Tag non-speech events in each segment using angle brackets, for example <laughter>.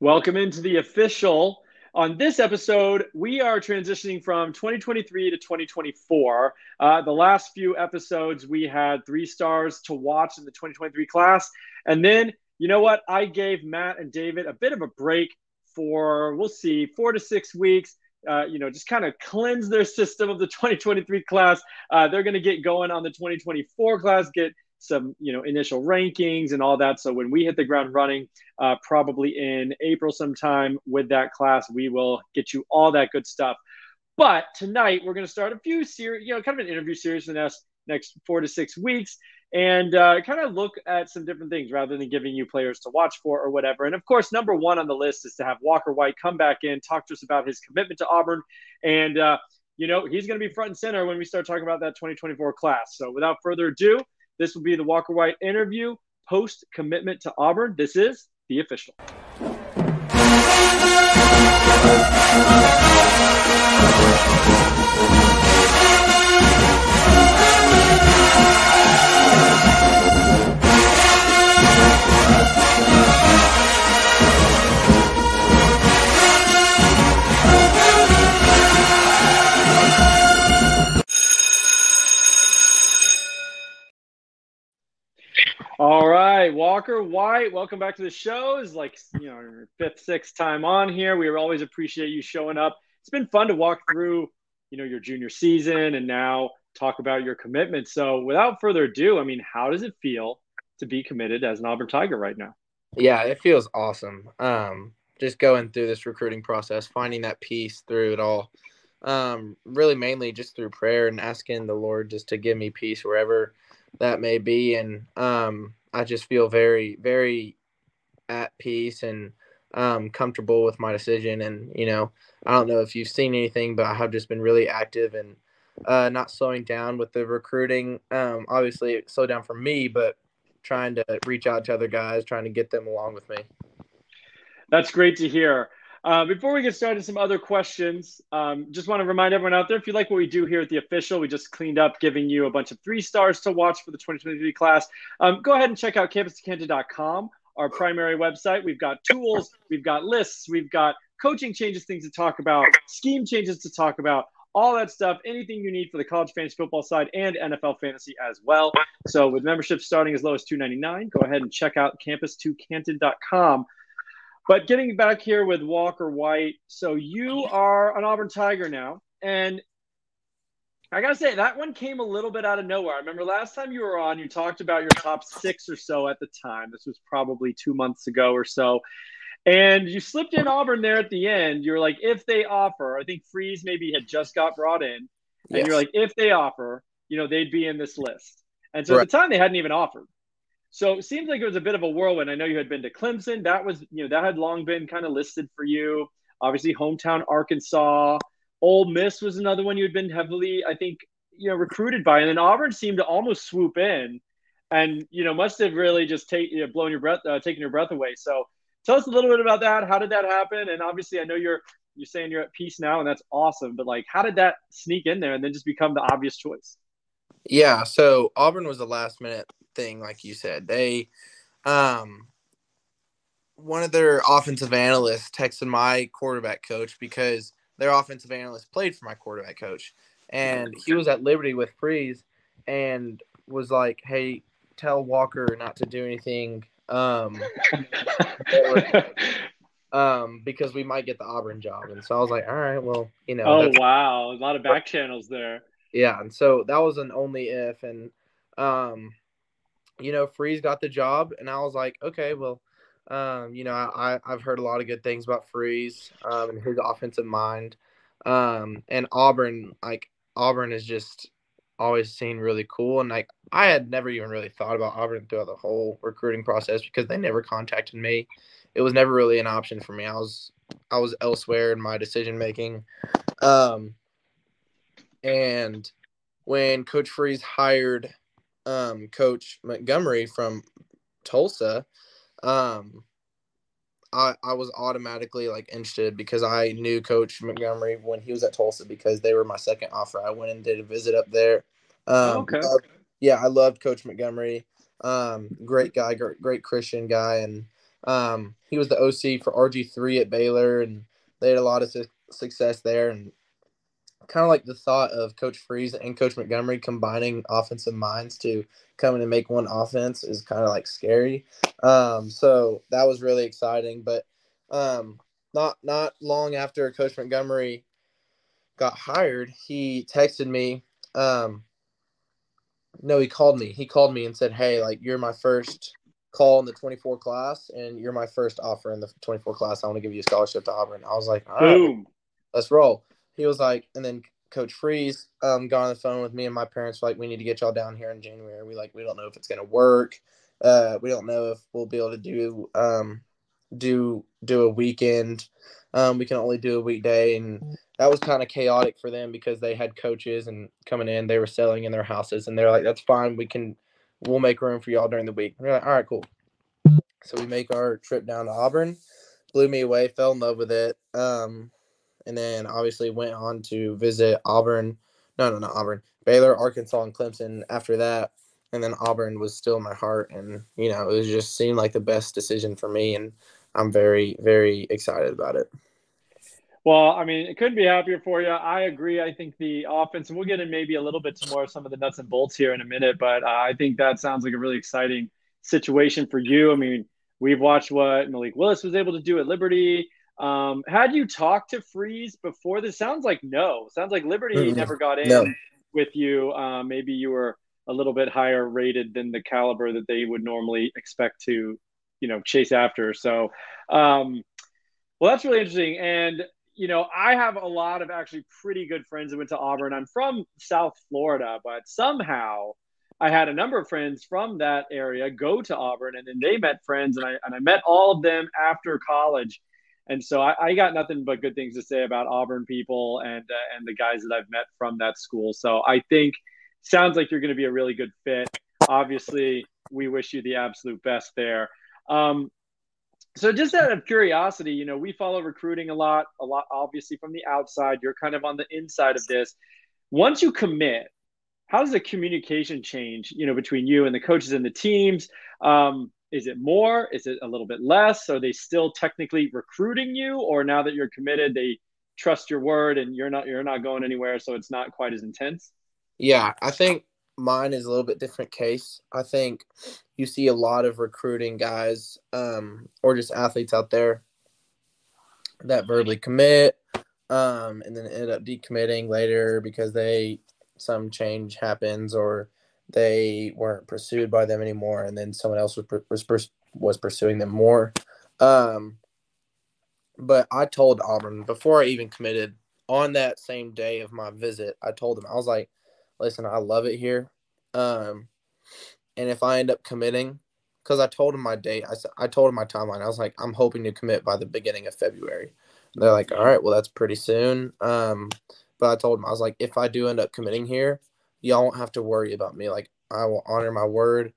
Welcome into the official. On this episode, we are transitioning from 2023 to 2024. Uh, the last few episodes, we had three stars to watch in the 2023 class. And then, you know what? I gave Matt and David a bit of a break for, we'll see, four to six weeks. Uh, you know, just kind of cleanse their system of the 2023 class. Uh, they're going to get going on the 2024 class, get some you know initial rankings and all that. So when we hit the ground running, uh, probably in April sometime with that class, we will get you all that good stuff. But tonight we're going to start a few series, you know, kind of an interview series for the next next four to six weeks, and uh, kind of look at some different things rather than giving you players to watch for or whatever. And of course, number one on the list is to have Walker White come back in, talk to us about his commitment to Auburn, and uh, you know he's going to be front and center when we start talking about that 2024 class. So without further ado. This will be the Walker White interview post commitment to Auburn. This is the official. All right, Walker White, welcome back to the show. It's like you know your fifth, sixth time on here. We always appreciate you showing up. It's been fun to walk through, you know, your junior season and now talk about your commitment. So, without further ado, I mean, how does it feel to be committed as an Auburn Tiger right now? Yeah, it feels awesome. Um, just going through this recruiting process, finding that peace through it all. Um, really, mainly just through prayer and asking the Lord just to give me peace wherever that may be. And um, I just feel very, very at peace and um, comfortable with my decision. And, you know, I don't know if you've seen anything, but I have just been really active and uh, not slowing down with the recruiting. Um, obviously, it slowed down for me, but trying to reach out to other guys, trying to get them along with me. That's great to hear. Uh, before we get started, some other questions. Um, just want to remind everyone out there if you like what we do here at the official, we just cleaned up giving you a bunch of three stars to watch for the 2023 class. Um, go ahead and check out campus2canton.com, our primary website. We've got tools, we've got lists, we've got coaching changes, things to talk about, scheme changes to talk about, all that stuff, anything you need for the college fantasy football side and NFL fantasy as well. So with membership starting as low as $2.99, go ahead and check out campus2canton.com. But getting back here with Walker White, so you are an Auburn Tiger now, and I gotta say that one came a little bit out of nowhere. I remember last time you were on, you talked about your top six or so at the time. This was probably two months ago or so, and you slipped in Auburn there at the end. You were like, if they offer, I think Freeze maybe had just got brought in, and yes. you're like, if they offer, you know, they'd be in this list. And so right. at the time, they hadn't even offered. So it seems like it was a bit of a whirlwind. I know you had been to Clemson. That was, you know, that had long been kind of listed for you. Obviously, hometown Arkansas. Ole Miss was another one you had been heavily, I think, you know, recruited by. And then Auburn seemed to almost swoop in and, you know, must have really just take, you know, blown your breath, uh, taken your breath away. So tell us a little bit about that. How did that happen? And obviously, I know you're, you're saying you're at peace now, and that's awesome. But like, how did that sneak in there and then just become the obvious choice? Yeah. So Auburn was the last minute thing, like you said. They, um, one of their offensive analysts texted my quarterback coach because their offensive analyst played for my quarterback coach, and he was at Liberty with Freeze, and was like, "Hey, tell Walker not to do anything." Um, <laughs> um, because we might get the Auburn job. And so I was like, all right, well, you know. Oh wow, a lot of back channels there. Yeah, and so that was an only if, and um, you know, Freeze got the job, and I was like, okay, well, um, you know, I I've heard a lot of good things about Freeze um, and his offensive mind, um, and Auburn. Like Auburn is just always seemed really cool, and like I had never even really thought about Auburn throughout the whole recruiting process because they never contacted me. It was never really an option for me. I was I was elsewhere in my decision making, um, and when Coach Freeze hired um, Coach Montgomery from Tulsa, um, I, I was automatically like interested because I knew Coach Montgomery when he was at Tulsa because they were my second offer. I went and did a visit up there. Um, okay. yeah, I loved Coach Montgomery. Um, great guy, great, great Christian guy, and Um, he was the OC for RG three at Baylor, and they had a lot of su- success there. And kind of like the thought of Coach Freeze and Coach Montgomery combining offensive minds to come in and make one offense is kind of like scary. Um, so that was really exciting. But um, not not long after Coach Montgomery got hired, he texted me. Um, no, he called me. He called me and said, "Hey, like you're my first call in the 24 class, and you're my first offer in the 24 class. I want to give you a scholarship to Auburn." I was like, "All right, Boom. let's roll." He was like, and then Coach Freeze um, got on the phone with me and my parents were like, "We need to get y'all down here in January. We like we don't know if it's gonna work. Uh, we don't know if we'll be able to do um, do do a weekend. Um, we can only do a weekday, and that was kind of chaotic for them because they had coaches and coming in, they were selling in their houses, and they're like, "That's fine. We can, we'll make room for y'all during the week." we're like, "All right, cool." So we make our trip down to Auburn. Blew me away. Fell in love with it. Um, and then obviously went on to visit Auburn. No, no, not Auburn. Baylor, Arkansas, and Clemson after that. And then Auburn was still in my heart, and you know it just seemed like the best decision for me, and I'm very, very excited about it. Well, I mean, it couldn't be happier for you. I agree. I think the offense, and we'll get in maybe a little bit more of some of the nuts and bolts here in a minute, but uh, I think that sounds like a really exciting situation for you. I mean, we've watched what Malik Willis was able to do at Liberty. Um, had you talked to Freeze before this? Sounds like no. Sounds like Liberty mm-hmm. never got in no. with you. Uh, maybe you were a little bit higher rated than the caliber that they would normally expect to, you know, chase after. So, um, well, that's really interesting. And you know, I have a lot of actually pretty good friends that went to Auburn. I'm from South Florida, but somehow I had a number of friends from that area go to Auburn, and then they met friends, and I and I met all of them after college and so I, I, got nothing but good things to say about Auburn people and uh, and the guys that I've met from that school. So I think sounds like you're going to be a really good fit. Obviously, we wish you the absolute best there. Um, so just out of curiosity, you know, we follow recruiting a lot, a lot obviously from the outside. You're kind of on the inside of this. Once you commit, how does the communication change, you know, between you and the coaches and the teams? Um, is it more? Is it a little bit less? Are they still technically recruiting you, or now that you're committed, they trust your word and you're not you're not going anywhere, so it's not quite as intense? Yeah, I think mine is a little bit different case. I think you see a lot of recruiting guys um, or just athletes out there that verbally commit um, and then end up decommitting later because they some change happens or they weren't pursued by them anymore, and then someone else was was, was pursuing them more. Um, but I told Auburn before I even committed on that same day of my visit. I told them I was like, "Listen, I love it here, um, and if I end up committing, because I told them my date, I I told them my timeline. I was like, I'm hoping to commit by the beginning of February. They're like, all right, well that's pretty soon. Um, but I told them I was like, if I do end up committing here, y'all won't have to worry about me. Like I will honor my word.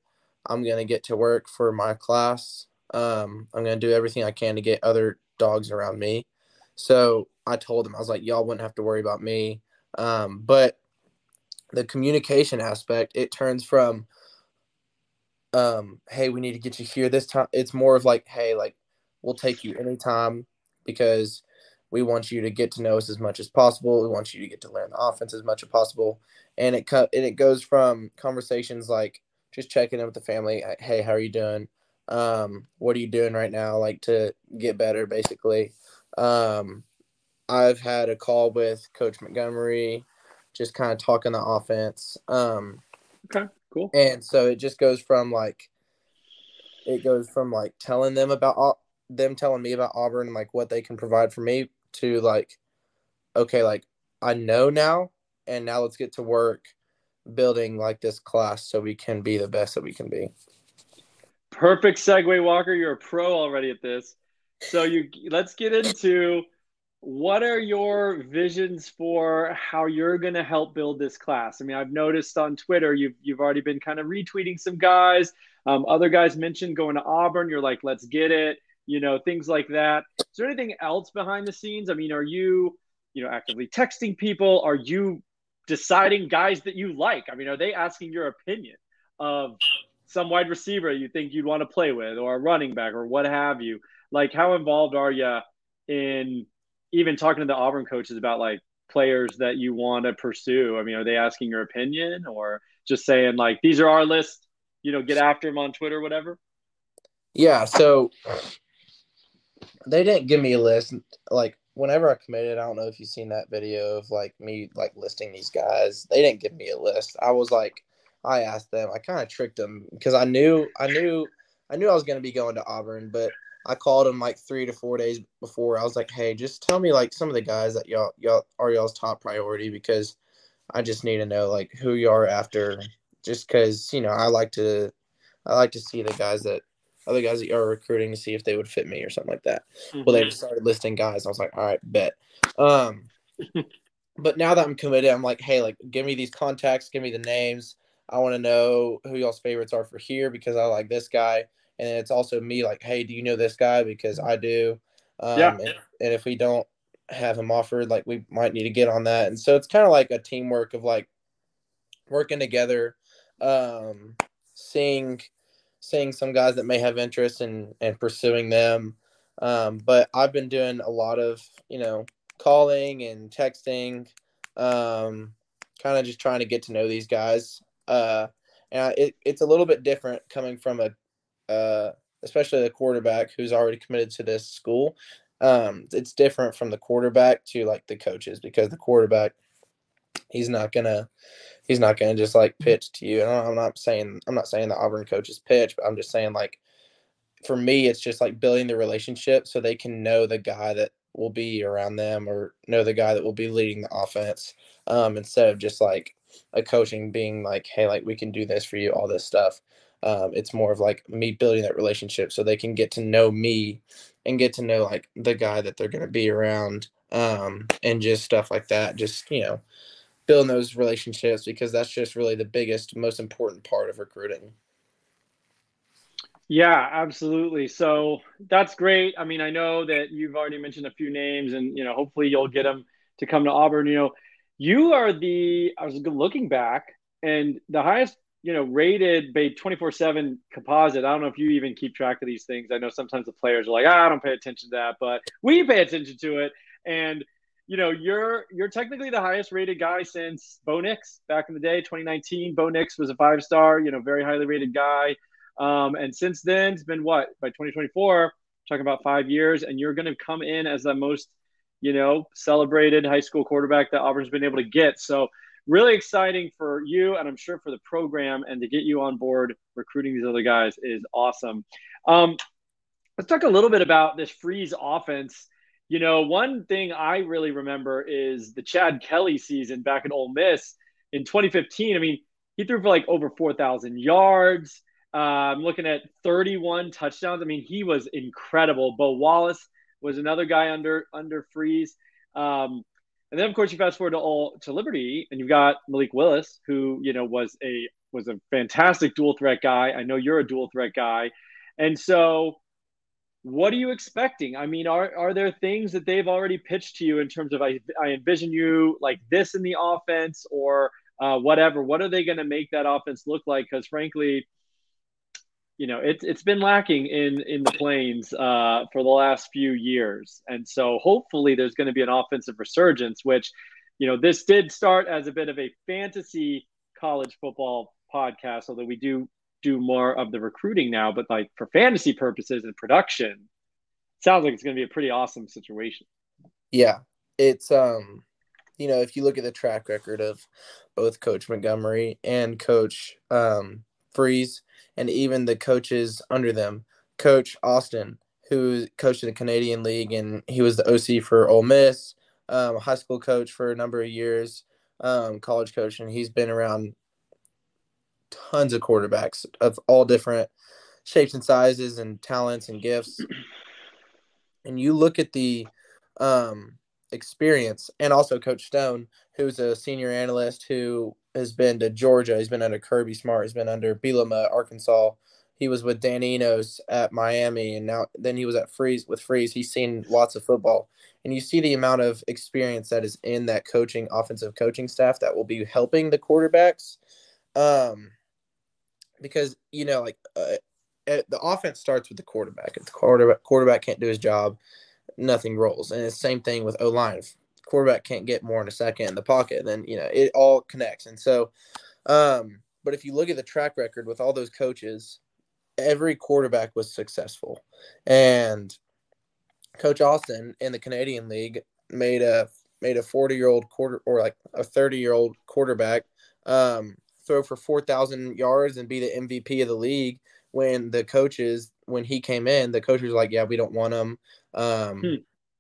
I'm gonna get to work for my class. Um, I'm gonna do everything I can to get other dogs around me. So I told them I was like, y'all wouldn't have to worry about me. Um, but the communication aspect, it turns from, um, hey, we need to get you here this time. It's more of like, hey, like we'll take you anytime because we want you to get to know us as much as possible. We want you to get to learn the offense as much as possible. And it and it goes from conversations like just checking in with the family. Hey, how are you doing? Um, what are you doing right now? Like to get better, basically. Um, I've had a call with Coach Montgomery, just kind of talking the offense. Um, okay, cool. And so it just goes from like, it goes from like telling them about them telling me about Auburn and like what they can provide for me to like, okay, like I know now, and now let's get to work building like this class so we can be the best that we can be. Perfect segue, Walker. You're a pro already at this. So you let's get into what are your visions for how you're going to help build this class? I mean, I've noticed on Twitter you've you've already been kind of retweeting some guys. Um, other guys mentioned going to Auburn. You're like, let's get it you know, things like that. Is there anything else behind the scenes? I mean, are you, you know, actively texting people? Are you deciding guys that you like? I mean, are they asking your opinion of some wide receiver you think you'd want to play with, or a running back, or what have you. Like, how involved are you in even talking to the Auburn coaches about like players that you want to pursue? I mean, are they asking your opinion, or just saying like these are our list? You know, get after them on Twitter, whatever. Yeah. So they didn't give me a list. Like whenever I committed, I don't know if you've seen that video of like me like listing these guys. They didn't give me a list. I was like, I asked them. I kind of tricked them because I knew, I knew, I knew I was going to be going to Auburn, but I called them like three to four days before. I was like, hey, just tell me like some of the guys that y'all y'all are y'all's top priority because I just need to know like who you are after. Just because you know I like to, I like to see the guys that other guys that you're recruiting to see if they would fit me or something like that. Mm-hmm. Well, they mm-hmm. started listing guys. I was like, all right, bet. Um, <laughs> but now that I'm committed, I'm like, hey, like, give me these contacts, give me the names. I want to know who y'all's favorites are for here because I like this guy, and it's also me like, hey, do you know this guy because I do. Um, yeah. And, and if we don't have him offered, like, we might need to get on that. And so it's kind of like a teamwork of like working together, um, seeing seeing some guys that may have interest in and pursuing them. Um, but I've been doing a lot of, you know, calling and texting, um, kind of just trying to get to know these guys. Uh, and it, it's a little bit different coming from a, uh, especially the quarterback who's already committed to this school. Um, it's different from the quarterback to like the coaches because the quarterback, he's not gonna he's not going to just like pitch to you. And I'm not saying I'm not saying the Auburn coaches pitch, but I'm just saying like for me, it's just like building the relationship so they can know the guy that will be around them or know the guy that will be leading the offense um, instead of just like a coaching being like, hey, like we can do this for you, all this stuff. Um, it's more of like me building that relationship so they can get to know me and get to know like the guy that they're going to be around um, and just stuff like that. Just, you know, building those relationships because that's just really the biggest, most important part of recruiting. Yeah, absolutely. So that's great. I mean, I know that you've already mentioned a few names, and you know, hopefully you'll get them to come to Auburn. You know, you are the I was looking back, and the highest you know rated by 24/7 composite. I don't know if you even keep track of these things. I know sometimes the players are like, ah, I don't pay attention to that, but we pay attention to it, and you know, you're you're technically the highest rated guy since Bo Nix back in the day, 2019. Bo Nix was a five star, you know, very highly rated guy. Um, and since then, it's been what by 2024, talking about five years, and you're going to come in as the most, you know, celebrated high school quarterback that Auburn's been able to get. So really exciting for you, and I'm sure for the program, and to get you on board recruiting these other guys is awesome. Um, let's talk a little bit about this Freeze offense you know, one thing I really remember is the Chad Kelly season back in Ole Miss in 2015. I mean, he threw for like over 4,000 yards. Uh, I'm looking at 31 touchdowns. I mean, he was incredible. Bo Wallace was another guy under under Freeze. Um, and then of course you fast forward to all to Liberty, and you've got Malik Willis, who you know was a was a fantastic dual threat guy. I know you're a dual threat guy, and so what are you expecting? I mean, are are there things that they've already pitched to you in terms of I, I envision you like this in the offense or uh, whatever? What are they going to make that offense look like? Because frankly, you know, it's it's been lacking in in the plains uh, for the last few years, and so hopefully there's going to be an offensive resurgence. Which, you know, this did start as a bit of a fantasy college football podcast, although we do do more of the recruiting now, but like for fantasy purposes and production, sounds like it's going to be a pretty awesome situation. Yeah, it's um, you know, if you look at the track record of both Coach Montgomery and Coach um Freeze, and even the coaches under them, Coach Austin, who coached in the Canadian League, and he was the OC for Ole Miss, um, high school coach for a number of years, um, college coach, and he's been around tons of quarterbacks of all different shapes and sizes and talents and gifts. And you look at the um, experience, and also Coach Stone, who's a senior analyst who has been to Georgia. He's been under Kirby Smart. He's been under Bielema, Arkansas. He was with Dan Enos at Miami, and now then he was at Freeze with Freeze. He's seen lots of football, and you see the amount of experience that is in that coaching, offensive coaching staff that will be helping the quarterbacks. Um, because you know, like uh, the offense starts with the quarterback. If the quarterback quarterback can't do his job, nothing rolls. And it's the same thing with O line. If quarterback can't get more in a second in the pocket, then you know it all connects. And so, um, but if you look at the track record with all those coaches, every quarterback was successful. And Coach Austin in the Canadian League made a made a 40 year old quarter or like a 30 year old quarterback um, throw for 4,000 yards and be the MVP of the league when the coaches when he came in the coach was like yeah we don't want him. Um, hmm.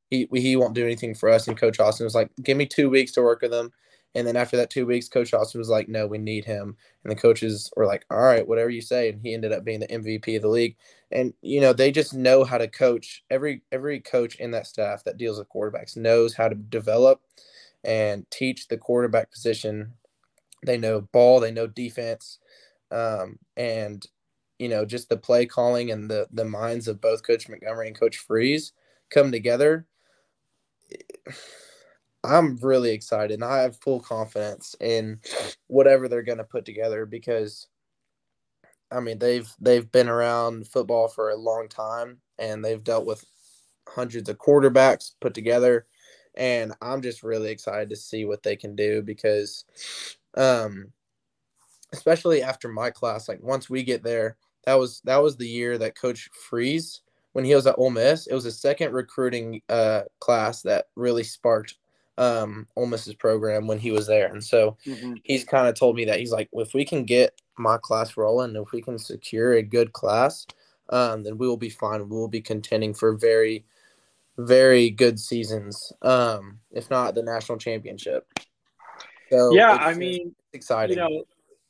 he he won't do anything for us. And coach Austin was like give me 2 weeks to work with him. And then after that 2 weeks coach Austin was like no we need him. And the coaches were like all right whatever you say. And he ended up being the MVP of the league. And you know they just know how to coach. Every every coach in that staff that deals with quarterbacks knows how to develop and teach the quarterback position they know ball they know defense um, and you know just the play calling and the the minds of both coach montgomery and coach freeze come together <sighs> i'm really excited and i have full confidence in whatever they're going to put together because I mean, they've they've been around football for a long time, and they've dealt with hundreds of quarterbacks put together, and I'm just really excited to see what they can do because, um, especially after my class, like once we get there, that was that was the year that Coach Freeze when he was at Ole Miss. It was a second recruiting uh, class that really sparked um, Ole Miss's program when he was there, and so mm-hmm. he's kind of told me that he's like, if we can get my class rolling, if we can secure a good class, um, then we will be fine. We will be contending for very, very good seasons, um, if not the national championship. So yeah, I uh, mean, exciting. You know,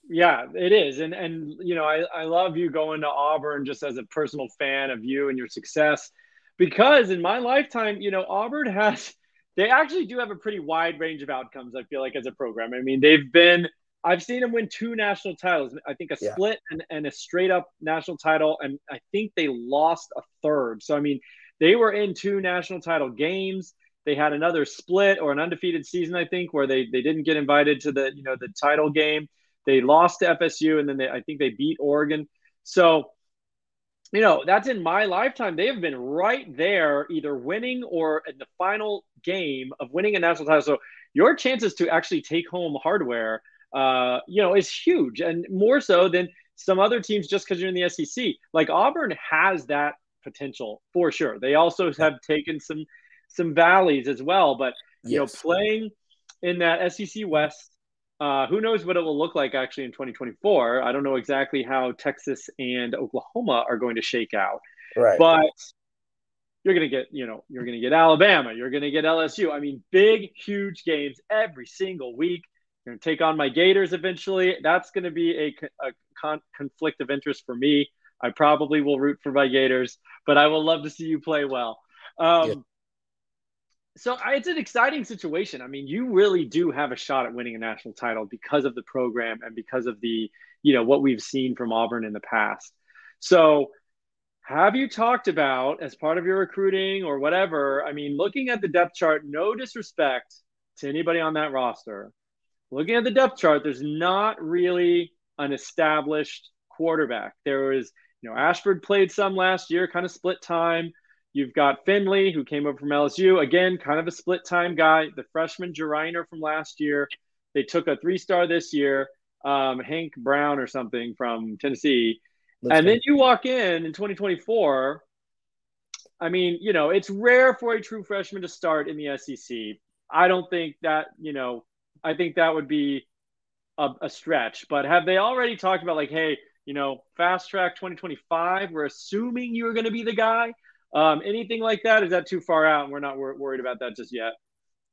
yeah, it is, and and you know, I I love you going to Auburn just as a personal fan of you and your success, because in my lifetime, you know, Auburn has <laughs> they actually do have a pretty wide range of outcomes. I feel like as a program. I mean, they've been I've seen them win two national titles. I think a yeah. split and, and a straight up national title, and I think they lost a third. So I mean, they were in two national title games. They had another split or an undefeated season, I think, where they they didn't get invited to the you know the title game. They lost to FSU, and then they, I think they beat Oregon. So you know, that's in my lifetime. They have been right there, either winning or in the final game of winning a national title. So your chances to actually take home hardware, uh, you know, is huge, and more so than some other teams just because you're in the SEC. Like Auburn has that potential for sure. They also have taken some some valleys as well, but you yes. know, playing in that SEC West uh, who knows what it will look like actually in 2024? I don't know exactly how Texas and Oklahoma are going to shake out. Right. But you're going to get, you know, you're going to get Alabama, you're going to get LSU. I mean, big, huge games every single week. You're going to take on my Gators eventually. That's going to be a, a con- conflict of interest for me. I probably will root for my Gators, but I will love to see you play well. Um, yeah so it's an exciting situation. I mean, you really do have a shot at winning a national title because of the program and because of the, you know, what we've seen from Auburn in the past. So, have you talked about as part of your recruiting or whatever? I mean, looking at the depth chart, no disrespect to anybody on that roster. Looking at the depth chart, there's not really an established quarterback. There was, you know, Ashford played some last year, kind of split time. You've got Finley, who came over from LSU. Again, kind of a split time guy. The freshman Geriner from last year. They took a three star this year, um, Hank Brown or something from Tennessee. That's and then you walk in in 2024. I mean, you know, it's rare for a true freshman to start in the SEC. I don't think that, you know, I think that would be a, a stretch. But have they already talked about, like, hey, you know, fast track 2025? We're assuming you're going to be the guy. Um, anything like that? Is that too far out? And we're not wor- worried about that just yet.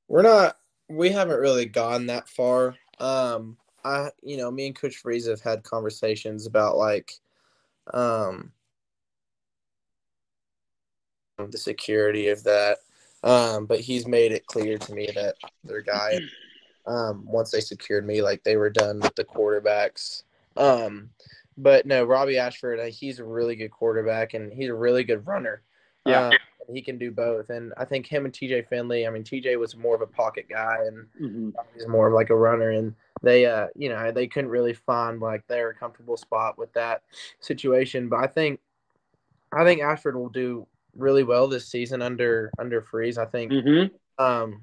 We're not. We haven't really gone that far. Um, I, you know, me and Coach Freeze have had conversations about like, um, the security of that. Um, but he's made it clear to me that their guy, um, once they secured me, like they were done with the quarterbacks. Um, but no, Robbie Ashford, uh, he's a really good quarterback and he's a really good runner. Yeah. Um, he can do both. And I think him and TJ Finley, I mean, TJ was more of a pocket guy and mm-hmm. he's more of like a runner. And they uh you know they couldn't really find like their comfortable spot with that situation. But I think I think Ashford will do really well this season under under Freeze. I think Mm-hmm. um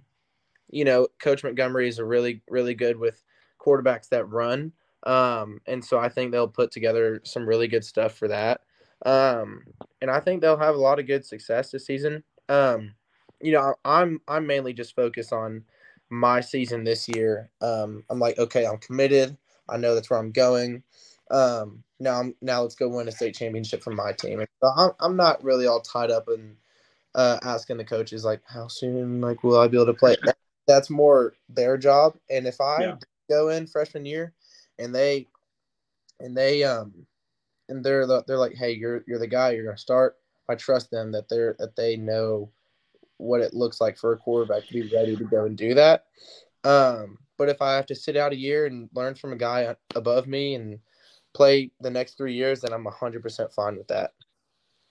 you know Coach Montgomery is a really really good with quarterbacks that run. Um and so I think they'll put together some really good stuff for that. Um and I think they'll have a lot of good success this season. Um you know, I'm I'm mainly just focused on my season this year. Um, I'm like, okay, I'm committed. I know that's where I'm going. Um, now I'm now let's go win a state championship for my team. And so I'm I'm not really all tied up in uh, asking the coaches like how soon like will I be able to play. That, <laughs> that's more their job. And if I Yeah. go in freshman year and they and they um and they're the, they're like, hey, you're you're the guy. You're gonna start. I trust them that they're that they know what it looks like for a quarterback to be ready to go and do that. Um, but if I have to sit out a year and learn from a guy above me and play the next three years, then I'm 100% fine with that.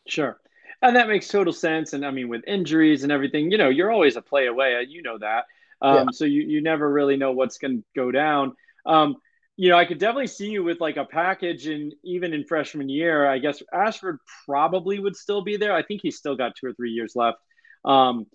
Sure. And that makes total sense. And I mean, with injuries and everything, you know, you're always a play away. You know that. Um, Yeah. So you, you never really know what's going to go down. Um, you know, I could definitely see you with like a package, and even in freshman year, I guess Ashford probably would still be there. I think he's still got two or three years left. Um,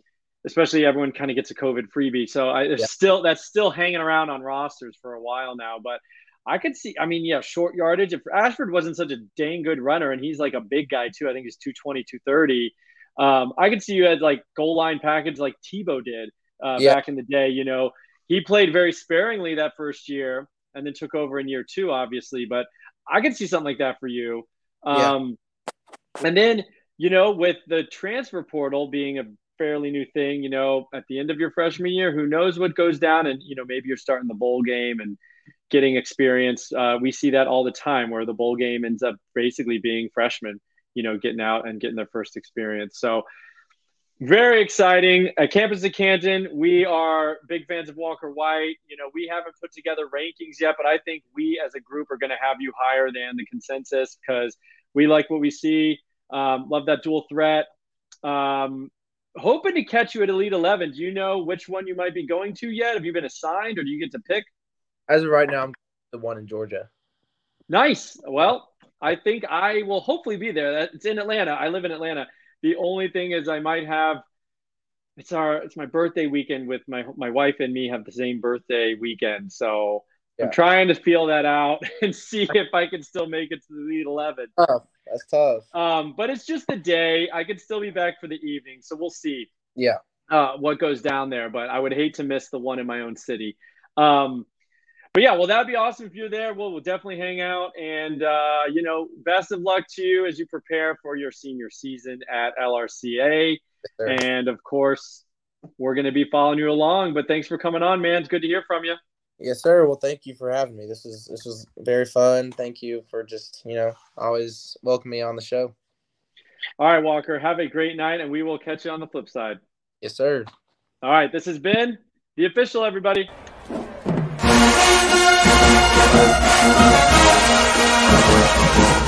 especially everyone kind of gets a COVID freebie, so I Yeah. still that's still hanging around on rosters for a while now. But I could see, I mean, yeah, short yardage. If Ashford wasn't such a dang good runner, and he's like a big guy too, I think he's 220, 230. Um, I could see you as like goal line package like Tebow did uh, Yeah. back in the day. You know, he played very sparingly that first year and then took over in year two, obviously. But I could see something like that for you. Yeah. Um, And then, you know, with the transfer portal being a fairly new thing, you know, at the end of your freshman year, who knows what goes down? And, you know, maybe you're starting the bowl game and getting experience. Uh, we see that all the time where the bowl game ends up basically being freshmen, you know, getting out and getting their first experience. So, very exciting. At Campus of Canton, we are big fans of Walker White. You know, we haven't put together rankings yet, but I think we as a group are going to have you higher than the consensus because we like what we see. Um, love that dual threat. Um, hoping to catch you at Elite 11. Do you know which one you might be going to yet? Have you been assigned or do you get to pick? As of right now, I'm the one in Georgia. Nice. Well, I think I will hopefully be there. It's in Atlanta. I live in Atlanta. The only thing is I might have it's our it's my birthday weekend with my my wife and me have the same birthday weekend. So Yeah. I'm trying to feel that out <laughs> and see if I can still make it to the Elite 11. Tough. That's tough. Um, but it's just the day. I could still be back for the evening, so we'll see Yeah. uh, what goes down there. But I would hate to miss the one in my own city. Um, but yeah, well, that'd be awesome if you're there. We'll, we'll definitely hang out, and uh, you know, best of luck to you as you prepare for your senior season at LRCA. Yes. And of course, we're going to be following you along. But thanks for coming on, man. It's good to hear from you. Yes, sir. Well, thank you for having me. This is this was very fun. Thank you for just you know always welcome me on the show. All right, Walker. Have a great night, and we will catch you on the flip side. Yes, sir. All right, this has been the official, everybody. Thank you.